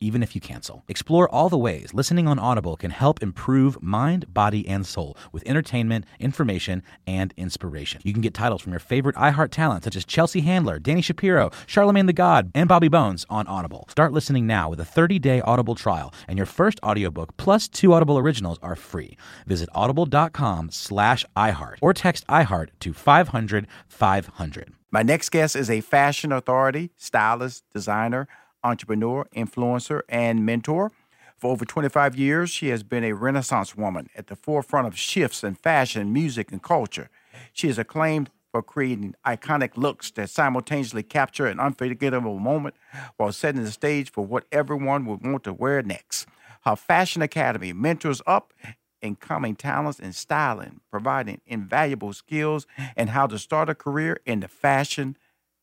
even if you cancel. Explore all the ways listening on Audible can help improve mind, body, and soul with entertainment, information, and inspiration. You can get titles from your favorite iHeart talent such as Chelsea Handler, Danny Shapiro, Charlemagne the God, and Bobby Bones on Audible. Start listening now with a 30-day Audible trial, and your first audiobook plus two Audible originals are free. Visit audible.com slash iHeart or text iHeart to 500 500. My next guest is a fashion authority, stylist, designer, entrepreneur, influencer, and mentor. For over 25 years, she has been a Renaissance woman at the forefront of shifts in fashion, music, and culture. She is acclaimed for creating iconic looks that simultaneously capture an unforgettable moment while setting the stage for what everyone would want to wear next. Her Fashion Academy mentors up and coming talents in styling, providing invaluable skills and how to start a career in the fashion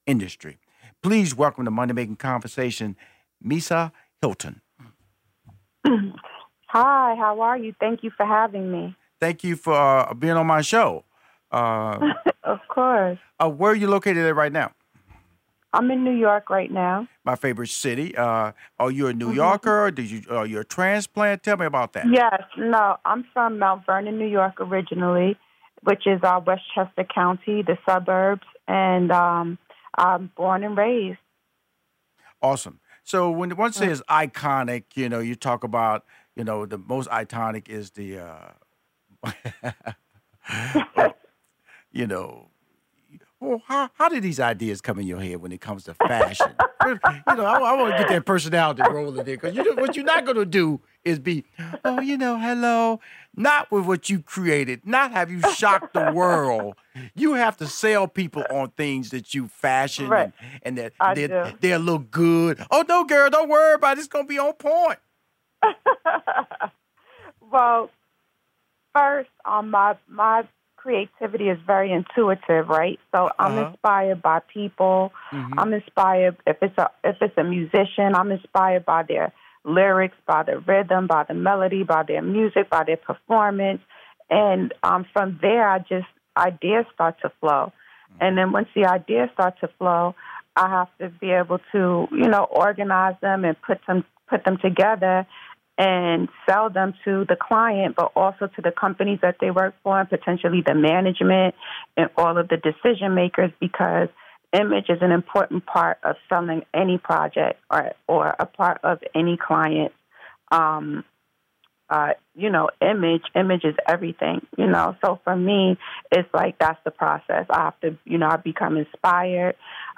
industry. Please welcome to Money Making Conversation, Misa Hylton. Hi, how are you? Thank you for having me. Thank you for uh, being on my show. Uh, of course. Uh, where are you located at right now? I'm in New York right now. My favorite city. Uh, are you a New mm-hmm. Yorker? Did you? Are you a transplant? Tell me about that. Yes. No, I'm from Mount Vernon, New York, originally, which is uh, Westchester County, the suburbs, and um, I'm born and raised. Awesome. So when one says iconic, you know, you talk about, you know, the most iconic is the, uh, you know, well, how, how did these ideas come in your head when it comes to fashion? you know, I, I want to get that personality rolling there because you know what you're not going to do is be, oh, you know, hello, not with what you created, not have you shocked the world. You have to sell people on things that you fashion right. and, and that they, they'll look good. Oh, no, girl, don't worry about it. It's going to be on point. well, first, um, my my creativity is very intuitive, right? So I'm uh-huh. inspired by people. Mm-hmm. I'm inspired if it's a if it's a musician, I'm inspired by their lyrics, by the rhythm, by the melody, by their music, by their performance. And um, from there, I just, ideas start to flow. And then once the ideas start to flow, I have to be able to, you know, organize them and put them put them together and sell them to the client, but also to the companies that they work for and potentially the management and all of the decision makers because image is an important part of selling any project or or a part of any client. Um, uh, you know, image image is everything. You know, so for me, it's like that's the process. I have to, you know, I become inspired.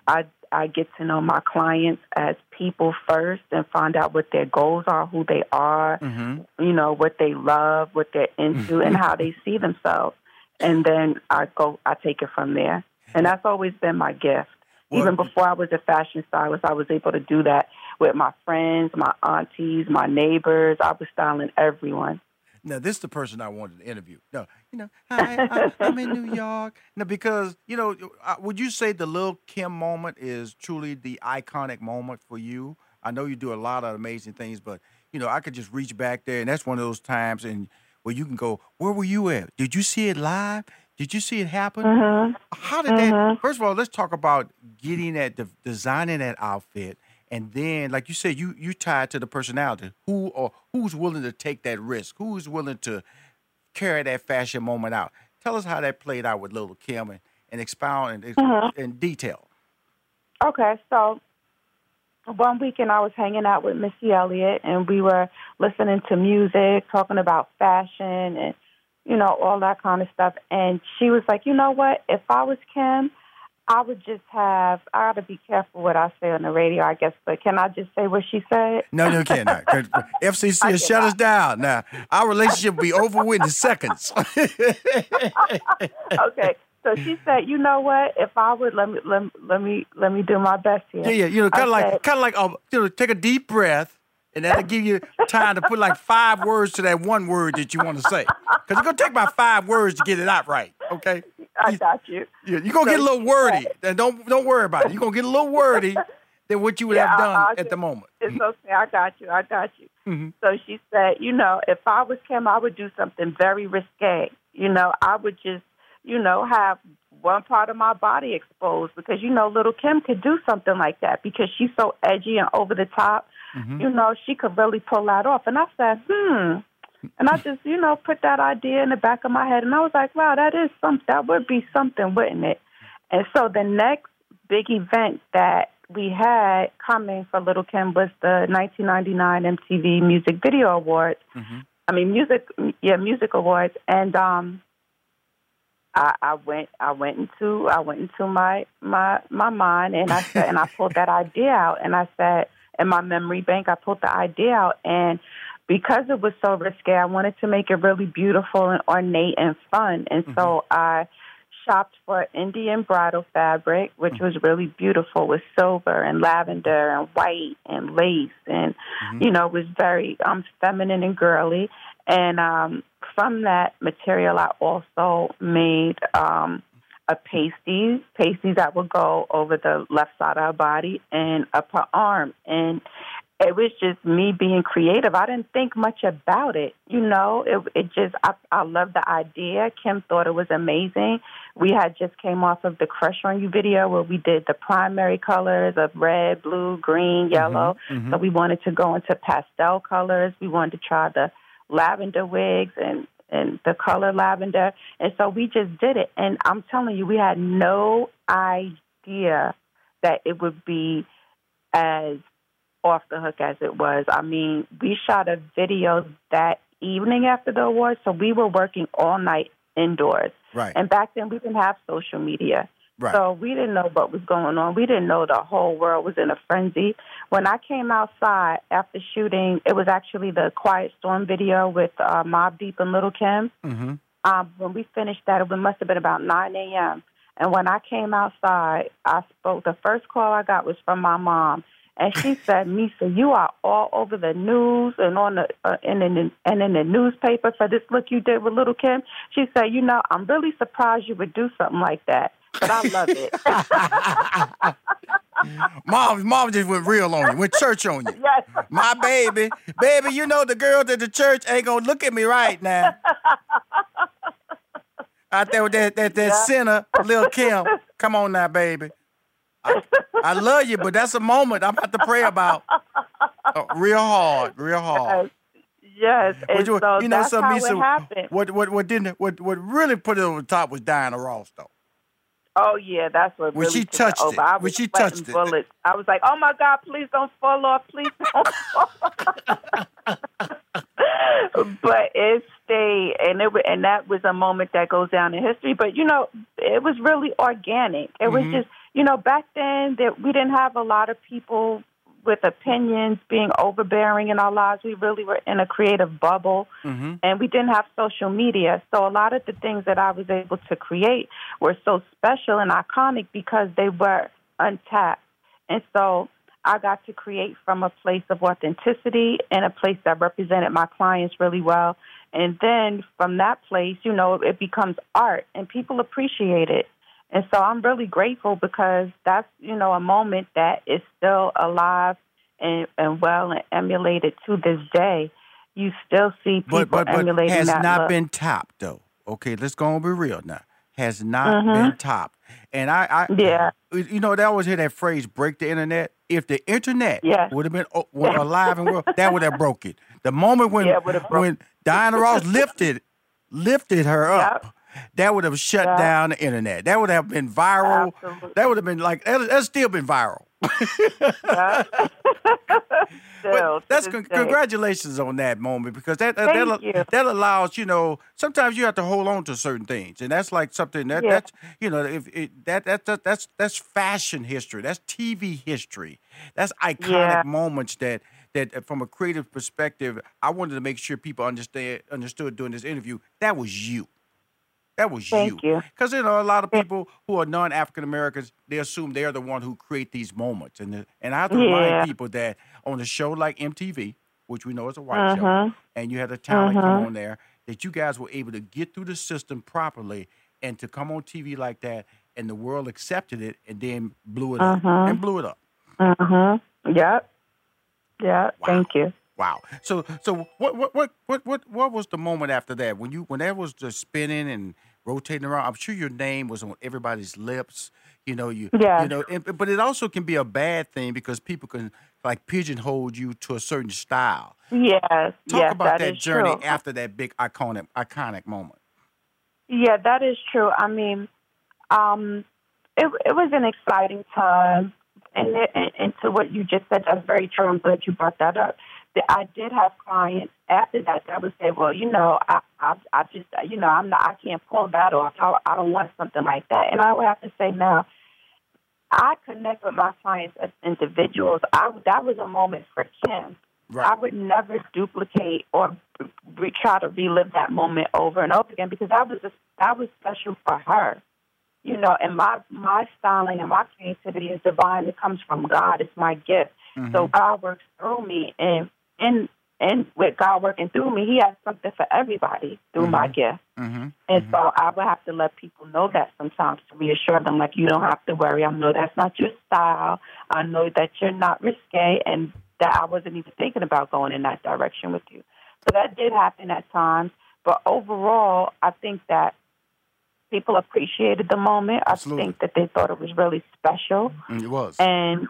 I I get to know my clients as people first and find out what their goals are, who they are, mm-hmm. you know, what they love, what they're into, and how they see themselves. And then I go, I take it from there. And that's always been my gift. Well, Even before I was a fashion stylist, I was able to do that with my friends, my aunties, my neighbors. I was styling everyone. Now, this is the person I wanted to interview. No, you know, hi, I, am in New York. Now, because, you know, would you say the Lil Kim moment is truly the iconic moment for you? I know you do a lot of amazing things, but, you know, I could just reach back there, and that's one of those times and where you can go, where were you at? Did you see it live? Did you see it happen? Mm-hmm. How did mm-hmm. that? First of all, let's talk about getting that, de- designing that outfit, and then, like you said, you you tied to the personality. Who or who's willing to take that risk? Who's willing to carry that fashion moment out? Tell us how that played out with Lil Kim and, and expound in, mm-hmm. in detail. Okay, so one weekend I was hanging out with Missy Elliott, and we were listening to music, talking about fashion, and you know all that kind of stuff. And she was like, "You know what? If I was Kim, I would just have. I got to be careful what I say on the radio, I guess. But can I just say what she said? No, no, you cannot. FCC has shut us down. Now our relationship will be over within seconds. okay. So she said, "You know what? If I would let me let, let me let me do my best here." Yeah, yeah. You know, kind of like kind of like um, you know, take a deep breath, and that'll give you time to put like five words to that one word that you want to say. Because it's gonna take about five words to get it out right. Okay. I got you. Yeah, you're gonna so get a little wordy, and don't don't worry about it. You're gonna get a little wordy than what you would yeah, have done I'll, I'll at the moment. It's okay. I got you. I got you. Mm-hmm. So she said, you know, if I was Kim, I would do something very risque. You know, I would just, you know, have one part of my body exposed because you know Lil Kim could do something like that because she's so edgy and over the top. Mm-hmm. You know, she could really pull that off. And I said, hmm. And I just, you know, put that idea in the back of my head and I was like, wow, that is some that would be something, wouldn't it? And so the next big event that we had coming for Lil Kim was the 1999 MTV Music Video Awards. Mm-hmm. I mean, music, yeah, music awards, and um, I, I went I went into I went into my my my mind and I said and I pulled that idea out and I said in my memory bank I pulled the idea out and because it was so risque I wanted to make it really beautiful and ornate and fun and mm-hmm. so I shopped for Indian bridal fabric which mm-hmm. was really beautiful with silver and lavender and white and lace and mm-hmm. you know it was very um feminine and girly and um from that material, I also made um, a pasties, pasties that would go over the left side of her body and up her arm. And it was just me being creative. I didn't think much about it. You know, it, it just, I, I love the idea. Kim thought it was amazing. We had just came off of the Crush on You video where we did the primary colors of red, blue, green, yellow. Mm-hmm, mm-hmm. So we wanted to go into pastel colors. We wanted to try the lavender wigs and and the color lavender. And so we just did it. And I'm telling you, we had no idea that it would be as off the hook as it was. I mean, we shot a video that evening after the awards, so we were working all night indoors. Right. And back then we didn't have social media. Right. So we didn't know what was going on. We didn't know the whole world was in a frenzy. When I came outside after shooting, it was actually the Quiet Storm video with uh, Mobb Deep and Lil Kim. Mm-hmm. Um, when we finished that, it must have been about 9 a.m. And when I came outside, I spoke. The first call I got was from my mom, and she said, "Misa, you are all over the news and on the uh, and in the, and in the newspaper for this look you did with Lil Kim." She said, "You know, I'm really surprised you would do something like that." But I love it. mom, mom just went real on you, went church on you. Yes. My baby, baby, you know the girls at the church ain't gonna look at me right now. Out there with that that, that yeah. sinner, Lil Kim. Come on now, baby. I, I, love you, but that's a moment I'm about to pray about. Uh, real hard, real hard. Yes, and you, so you know, that's how it happened. What what what didn't what what really put it over the top was Diana Ross though. Oh yeah, that's what when really she touched it. I was when she touched bullets. it, I was like, "Oh my God, please don't fall off, please don't fall." but it stayed, and it and that was a moment that goes down in history. But you know, it was really organic. It mm-hmm. was just, you know, back then that we didn't have a lot of people with opinions being overbearing in our lives. We really were in a creative bubble mm-hmm. and we didn't have social media. So a lot of the things that I was able to create were so special and iconic because they were untapped. And so I got to create from a place of authenticity and a place that represented my clients really well. And then from that place, you know, it becomes art and people appreciate it. And so I'm really grateful because that's, you know, a moment that is still alive and, and well and emulated to this day. You still see people but, but, but emulating has that not look. been topped though. Okay, let's go and be real now. Has not mm-hmm. been topped. And I, I yeah, you know, they always hear that phrase "break the internet." If the internet yes. would have been oh, alive and well, that would have broke it. The moment when yeah, when Diana Ross lifted lifted her up, yep that would have shut yeah. down the internet. That would have been viral. Absolutely. That would have been like that's still been viral. Still, that's con- congratulations on that moment because that that, that, that allows you know sometimes you have to hold on to certain things and that's like something that Yeah. that's you know if it, that, that that that's that's fashion history that's TV history that's iconic Yeah. moments that that uh, from a creative perspective I wanted to make sure people understand understood during this interview that was you. That was Thank you. Because you know a lot of people who are non-African Americans, they assume they're the one who create these moments, and the, and I have to Yeah. remind people that on a show like MTV, which we know is a white show, Uh-huh. and you had a talent Uh-huh. on there, that you guys were able to get through the system properly, and to come on TV like that, and the world accepted it, and then blew it up Uh-huh. and blew it up. Uh-huh. Yep. Yep. Thank you. Wow. So so what what what what what what was the moment after that when you when that was just spinning and rotating around? I'm sure your name was on everybody's lips. You know you Yeah. you know, and, but it also can be a bad thing because people can like pigeonhole you to a certain style. Yes. Talk yes, about that journey true. after that big iconic iconic moment. Yeah, that is true. I mean, um, it it was an exciting time, and, it, and and to what you just said, that's very true. I'm glad you brought that up. That I did have clients after that that would say, "Well, you know, I I, I just you know I'm not I can't pull that off. I, I don't want something like that." And I would have to say, now, I connect with my clients as individuals. I that was a moment for Kim. I would never duplicate or re- try to relive that moment over and over again because that was a, that was special for her, you know. And my my styling and my creativity is divine. It comes from God. It's my gift. So mm-hmm. God works through me, and and and with God working through me, He has something for everybody through my gift. Mm-hmm. And so I would have to let people know that sometimes to reassure them, like, you don't have to worry. I know that's not your style. I know that you're not risque and that I wasn't even thinking about going in that direction with you. So that did happen at times. But overall, I think that people appreciated the moment. Absolutely. I think that they thought it was really special. Mm, It was. And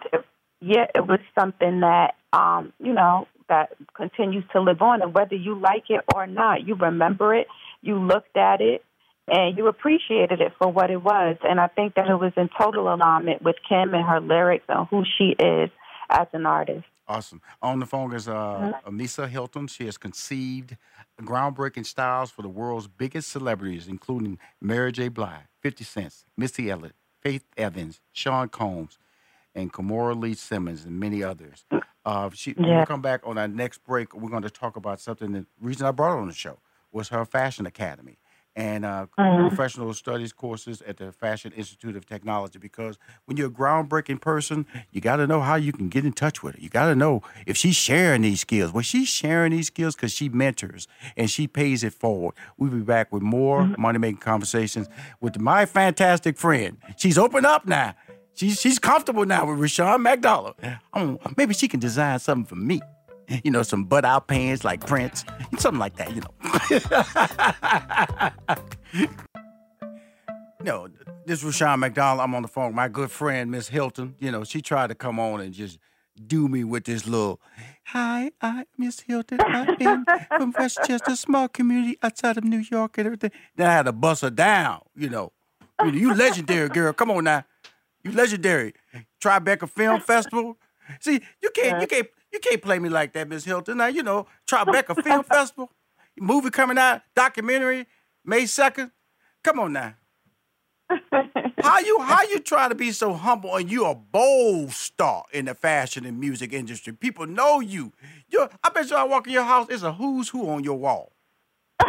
yeah, it was something that um, you know that continues to live on, and whether you like it or not, you remember it, you looked at it, and you appreciated it for what it was. And I think that it was in total alignment with Kim and her lyrics and who she is as an artist. Awesome. On the phone is uh, Amisa Hylton. She has conceived groundbreaking styles for the world's biggest celebrities, including Mary J. Blige, 50 Cent, Missy Elliott, Faith Evans, Sean Combs, and Kimora Lee Simmons, and many others. Uh, she, When we come back on our next break, we're going to talk about something. The reason I brought her on the show was her fashion academy and uh, professional studies courses at the Fashion Institute of Technology. Because when you're a groundbreaking person, you got to know how you can get in touch with her. You got to know if she's sharing these skills. Well, she's sharing these skills because she mentors and she pays it forward. We'll be back with more money making conversations with my fantastic friend. She's opened up now. She's she's comfortable now with Rushion McDonald. Um, maybe she can design something for me. You know, some butt out pants like Prince, something like that. You know. no, this is Rushion McDonald. I'm on the phone with my good friend Miss Hylton. You know, she tried to come on and just do me with this little, "Hi, I'm Miss Hylton. I've been from Westchester, small community outside of New York and everything." Then I had to bust her down. You, know, you legendary girl. Come on now. You legendary. Tribeca Film Festival. See, you can't, you can't, you can't play me like that, Miss Hylton. Now you know Tribeca Film Festival, movie coming out, documentary, May second. Come on now. How you how you trying to be so humble and you a bold star in the fashion and music industry? People know you. You, I bet you I walk in your house, it's a who's who on your wall.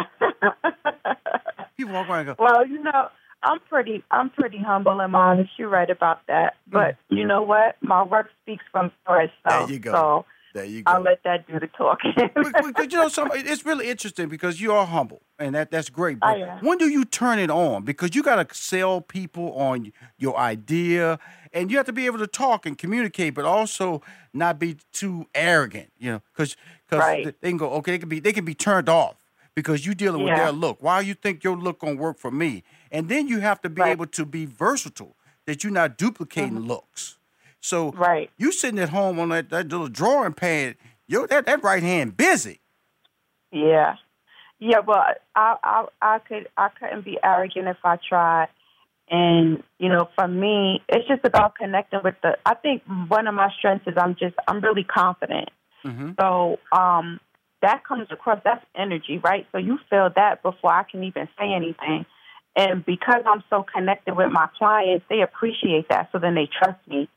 People walk around and go, Well, you know, I'm pretty I'm pretty humble and honest. You're right about that. But you know what? My work speaks from for itself. Mm. There you go. So there you go. I'll let that do the talking. but, but- but you know, some it's really interesting because you are humble, and that that's great. But I am. when do you turn it on? Because you got to sell people on your idea, and you have to be able to talk and communicate, but also not be too arrogant. You know, because Right. they can go okay, they can be they can be turned off because you're dealing with Yeah. their look. Why you think your look gonna work for me? And then you have to be Right. Mm-hmm. able to be versatile, that you're not duplicating looks. So Right. you sitting at home on that, that little drawing pad, yo, that, that right hand busy. Yeah, yeah. Well, I, I, I could, I couldn't be arrogant if I tried, And you know, for me, it's just about connecting with the. I think one of my strengths is I'm just I'm really confident. Mm-hmm. So um, that comes across. That's energy, right? So you feel that before I can even say anything. And because I'm so connected with my clients, they appreciate that. So then they trust me.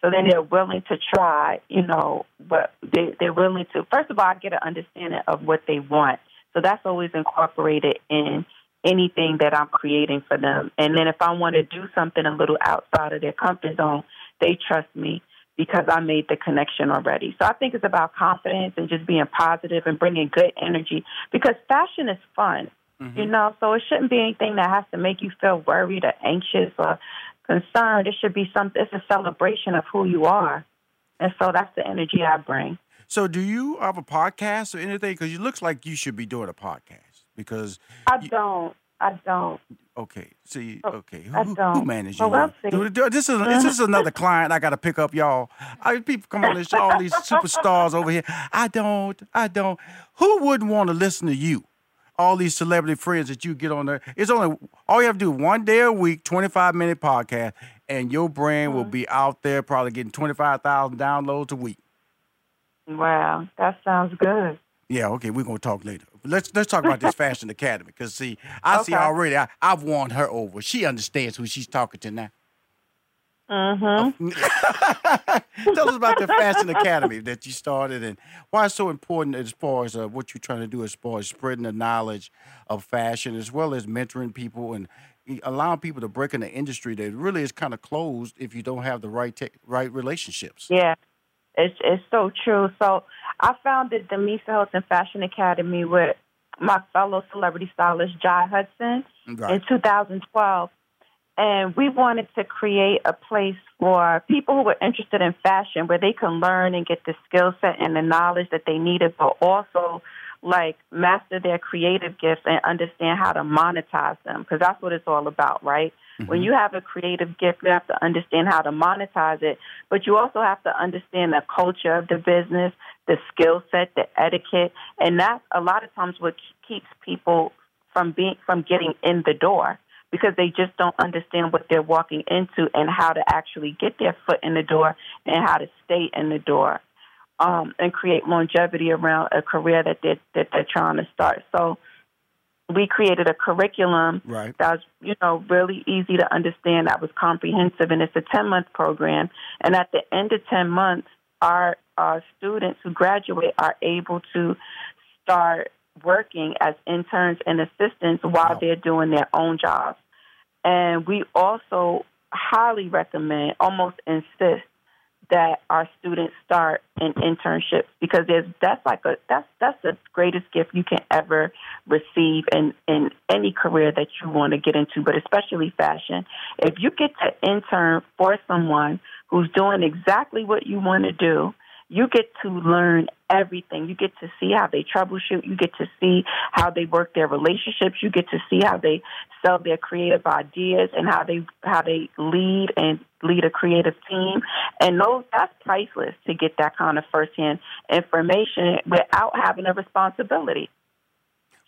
So then they're willing to try, you know, but they, they're willing to. First of all, I get an understanding of what they want. So that's always incorporated in anything that I'm creating for them. And then if I want to do something a little outside of their comfort zone, they trust me because I made the connection already. So I think it's about confidence and just being positive and bringing good energy because fashion is fun. Mm-hmm. You know, so it shouldn't be anything that has to make you feel worried or anxious or concerned. It should be something. It's a celebration of who you are, and so that's the energy I bring. So, do you have a podcast or anything? Because it looks like you should be doing a podcast. Because I you, don't. I don't. Okay. See. Oh, okay. Who, I don't. who manages you? Well, this is this is another client I got to pick up, y'all. I, people come on this show, all these superstars over here. I don't. I don't. Who wouldn't want to listen to you? All these celebrity friends that you get on there. It's only all you have to do one day a week, 25 minute podcast, and your brand mm-hmm. will be out there probably getting 25,000 downloads a week. Wow, that sounds good. Yeah, okay, we're gonna talk later. Let's let's talk about this Fashion Academy because see, I okay. see already. I, I've won her over. She understands who she's talking to now. Mm-hmm. Tell us about the Fashion Academy that you started and why it's so important as far as uh, what you're trying to do as far as spreading the knowledge of fashion as well as mentoring people and allowing people to break in the industry that really is kind of closed if you don't have the right te- right relationships. Yeah, it's it's so true. So I founded the Misa Hylton Fashion Academy with my fellow celebrity stylist Jai Hudson right. in 2012 and we wanted to create a place for people who were interested in fashion where they can learn and get the skill set and the knowledge that they needed, but also like master their creative gifts and understand how to monetize them because that's what it's all about, right? Mm-hmm. When you have a creative gift, you have to understand how to monetize it, but you also have to understand the culture of the business, the skill set, the etiquette, and that's a lot of times what keeps people from being from getting in the door because they just don't understand what they're walking into and how to actually get their foot in the door and how to stay in the door um, and create longevity around a career that they're, that they're trying to start. So we created a curriculum right. that was, you know, really easy to understand, that was comprehensive, and it's a 10 month program. And at the end of 10 months, our, our students who graduate are able to start working as interns and assistants while wow. they're doing their own jobs. And we also highly recommend, almost insist, that our students start an internship because there's that's like a that's that's the greatest gift you can ever receive in in any career that you want to get into, but especially fashion. If you get to intern for someone who's doing exactly what you want to do you get to learn everything. You get to see how they troubleshoot. You get to see how they work their relationships. You get to see how they sell their creative ideas and how they how they lead and lead a creative team. And those that's priceless to get that kind of firsthand information without having a responsibility.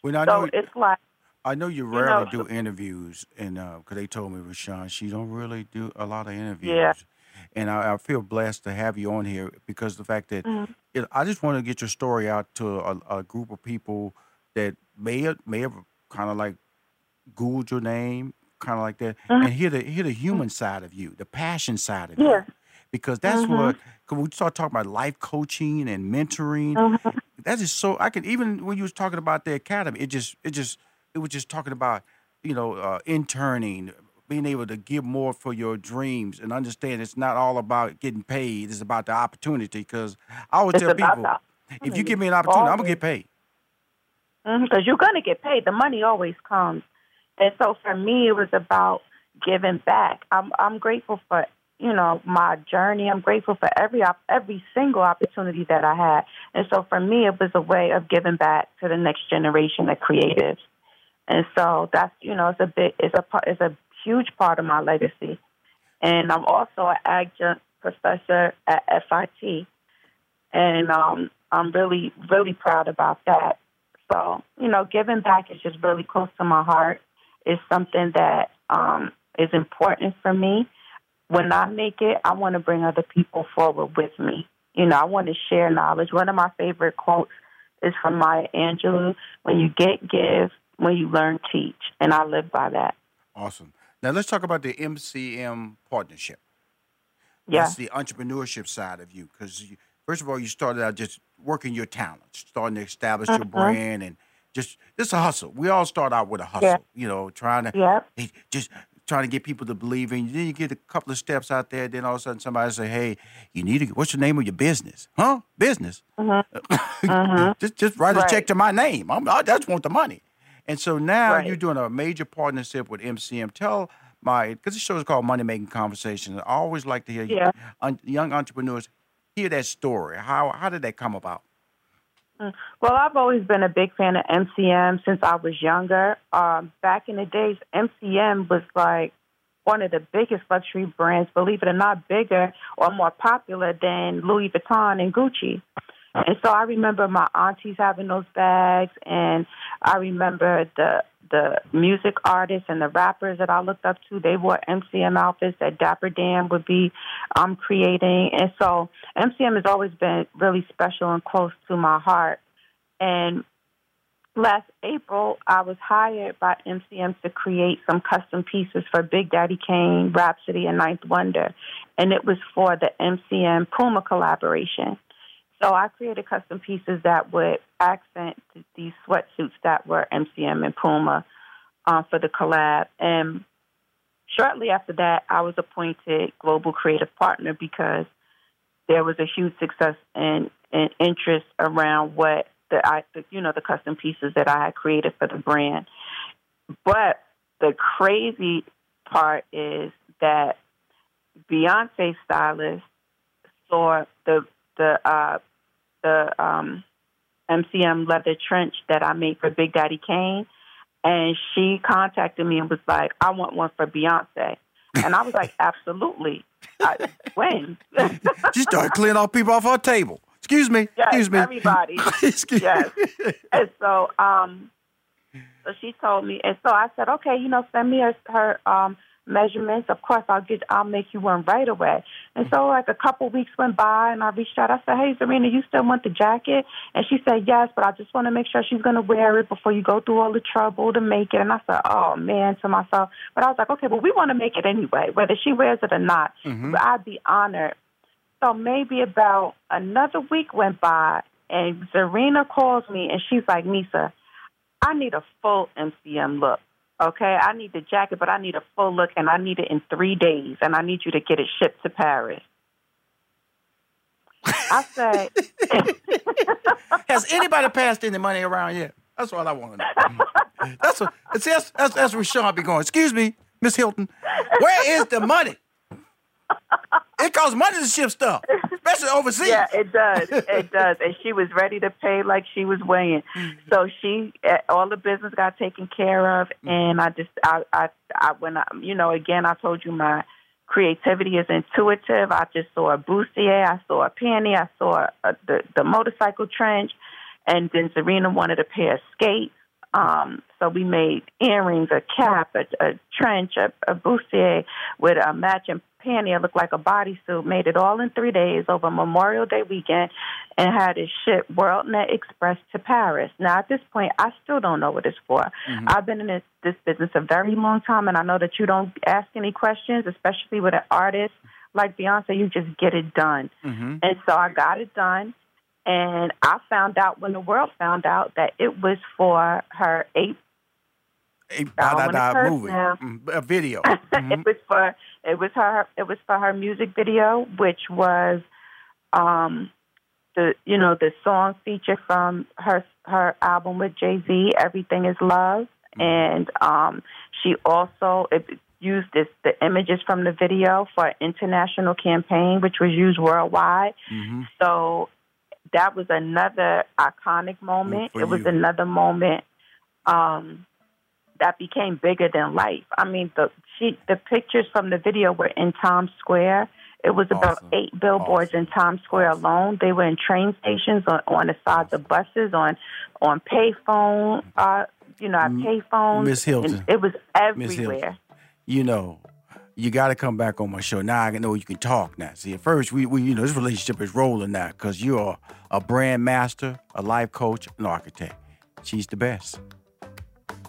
When I so know, it's like I know you rarely you know, do interviews, and because uh, they told me, Rushion, she don't really do a lot of interviews. Yeah and I, I, feel blessed to have you on here because the fact that mm-hmm. it, I just want to get your story out to a, a group of people that may have, may have kind of like Googled your name, kind of like that, mm-hmm. and hear the hear the human side of you, the passion side of yeah. you, because that's mm-hmm. what. Cause we start talking about life coaching and mentoring. Mm-hmm. That is so. I can even when you was talking about the academy, it just it just it was just talking about you know uh, interning being able to give more for your dreams and understand it's not all about getting paid. It's about the opportunity. Because I always it's tell people, if you give me an opportunity, I'm gonna get paid. Because mm-hmm, you're gonna get paid. The money always comes. And so for me, it was about giving back. I'm I'm grateful for you know my journey. I'm grateful for every every single opportunity that I had. And so for me, it was a way of giving back to the next generation of creatives. And so that's you know it's a big it's a it's a huge part of my legacy. And I'm also an adjunct professor at FIT. And um, I'm really, really proud about that. So, you know, giving back is just really close to my heart. It's something that um, is important for me. When I make it, I want to bring other people forward with me. You know, I want to share knowledge. One of my favorite quotes is from Maya Angelou When you get, give. When you learn, teach. And I live by that. Awesome. Now let's talk about the MCM partnership. Yeah. That's the entrepreneurship side of you. Because first of all, you started out just working your talents, starting to establish your Uh-huh. brand and just it's a hustle. We all start out with a hustle, Yeah. you know, trying to Yep. hey, just trying to get people to believe in you. Then you get a couple of steps out there, then all of a sudden somebody say, Hey, you need to what's the name of your business? Huh? Business. just just write a Right. check to my name. I'm, I just want the money. And so now Right. you're doing a major partnership with MCM. Tell my because the show is called Money Making Conversations. I always like to hear Yeah. un, young entrepreneurs hear that story. How how did that come about? Well, I've always been a big fan of MCM since I was younger. Um, back in the days, MCM was like one of the biggest luxury brands, believe it or not, bigger or more popular than Louis Vuitton and Gucci. And so I remember my aunties having those bags, and I remember the the music artists and the rappers that I looked up to. They wore MCM outfits that Dapper Dan would be um, creating, and so MCM has always been really special and close to my heart. And last April, I was hired by MCM to create some custom pieces for Big Daddy Kane, Rapsody, and Ninth Wonder, and it was for the MCM Puma collaboration. So I created custom pieces that would accent these sweatsuits that were MCM and Puma uh, for the collab. And shortly after that, I was appointed global creative partner because there was a huge success and, and interest around what the I, the, you know, the custom pieces that I had created for the brand. But the crazy part is that Beyonce stylist saw the the uh, the um, MCM leather trench that I made for Big Daddy Kane, and she contacted me and was like, "I want one for Beyonce," and I was like, "Absolutely." I, when? She started clearing off people off her table. Excuse me. yes, excuse me. everybody. Excuse yes. And so, um, so she told me, and so I said, okay, you know, send me her, her um measurements. Of course, I'll get, I'll make you one right away. And so, like a couple weeks went by, and I reached out. I said, hey, Zerina, you still want the jacket? And she said, yes, but I just want to make sure she's going to wear it before you go through all the trouble to make it. And I said, oh man, to myself. But I was like, okay, well, we want to make it anyway, whether she wears it or not. Mm-hmm. But I'd be honored. So maybe about another week went by, and Zerina calls me, and she's like, Misa, I need a full MCM look. Okay, I need the jacket, but I need a full look, and I need it in three days, and I need you to get it shipped to Paris. I said, Has anybody passed any money around yet? That's all I want to know. That's what. See, that's that's, that's where Sean be going. Excuse me, Miss Hylton. Where is the money? It costs money to ship stuff, especially overseas. Yeah, it does. It does. And she was ready to pay like she was weighing. So she, eh, all the business got taken care of, and I just, I, I, I when I, you know, again, I told you my creativity is intuitive. I just saw a bustier, I saw a panty, I saw a, the the motorcycle trench, and then Zerina wanted a pair of skates. Um, so we made earrings, a cap, a, a trench, a, a bustier with a matching panty. It looked like a bodysuit. Made it all in three days over Memorial Day weekend, and had it shipped WorldNet Express to Paris. Now at this point, I still don't know what it's for. Mm-hmm. I've been in this, this business a very long time, and I know that you don't ask any questions, especially with an artist like Beyonce. You just get it done, mm-hmm. and so I got it done. And I found out when the world found out that it was for her eighth A da, wanna da, movie. Mm, a video. Mm-hmm. it was for it was her it was for her music video, which was um the you know the song feature from her her album with Jay Z, Everything Is Love, Mm-hmm. and um she also it used this the images from the video for an international campaign, which was used worldwide. Mm-hmm. So that was another iconic moment. for it was you. another moment um, that became bigger than life. I mean, the she, the pictures from the video were in Times Square. It was about eight billboards in Times Square alone. They were in train stations, on, on the sides of buses, on on payphone, uh, you know, payphones. Miss Hylton. And It was Miss Hylton. everywhere. you know, you got to come back on my show. Now I know you can talk now. See, at first, we, we you know, this relationship is rolling now because you're a brand master, a life coach, an architect. She's the best.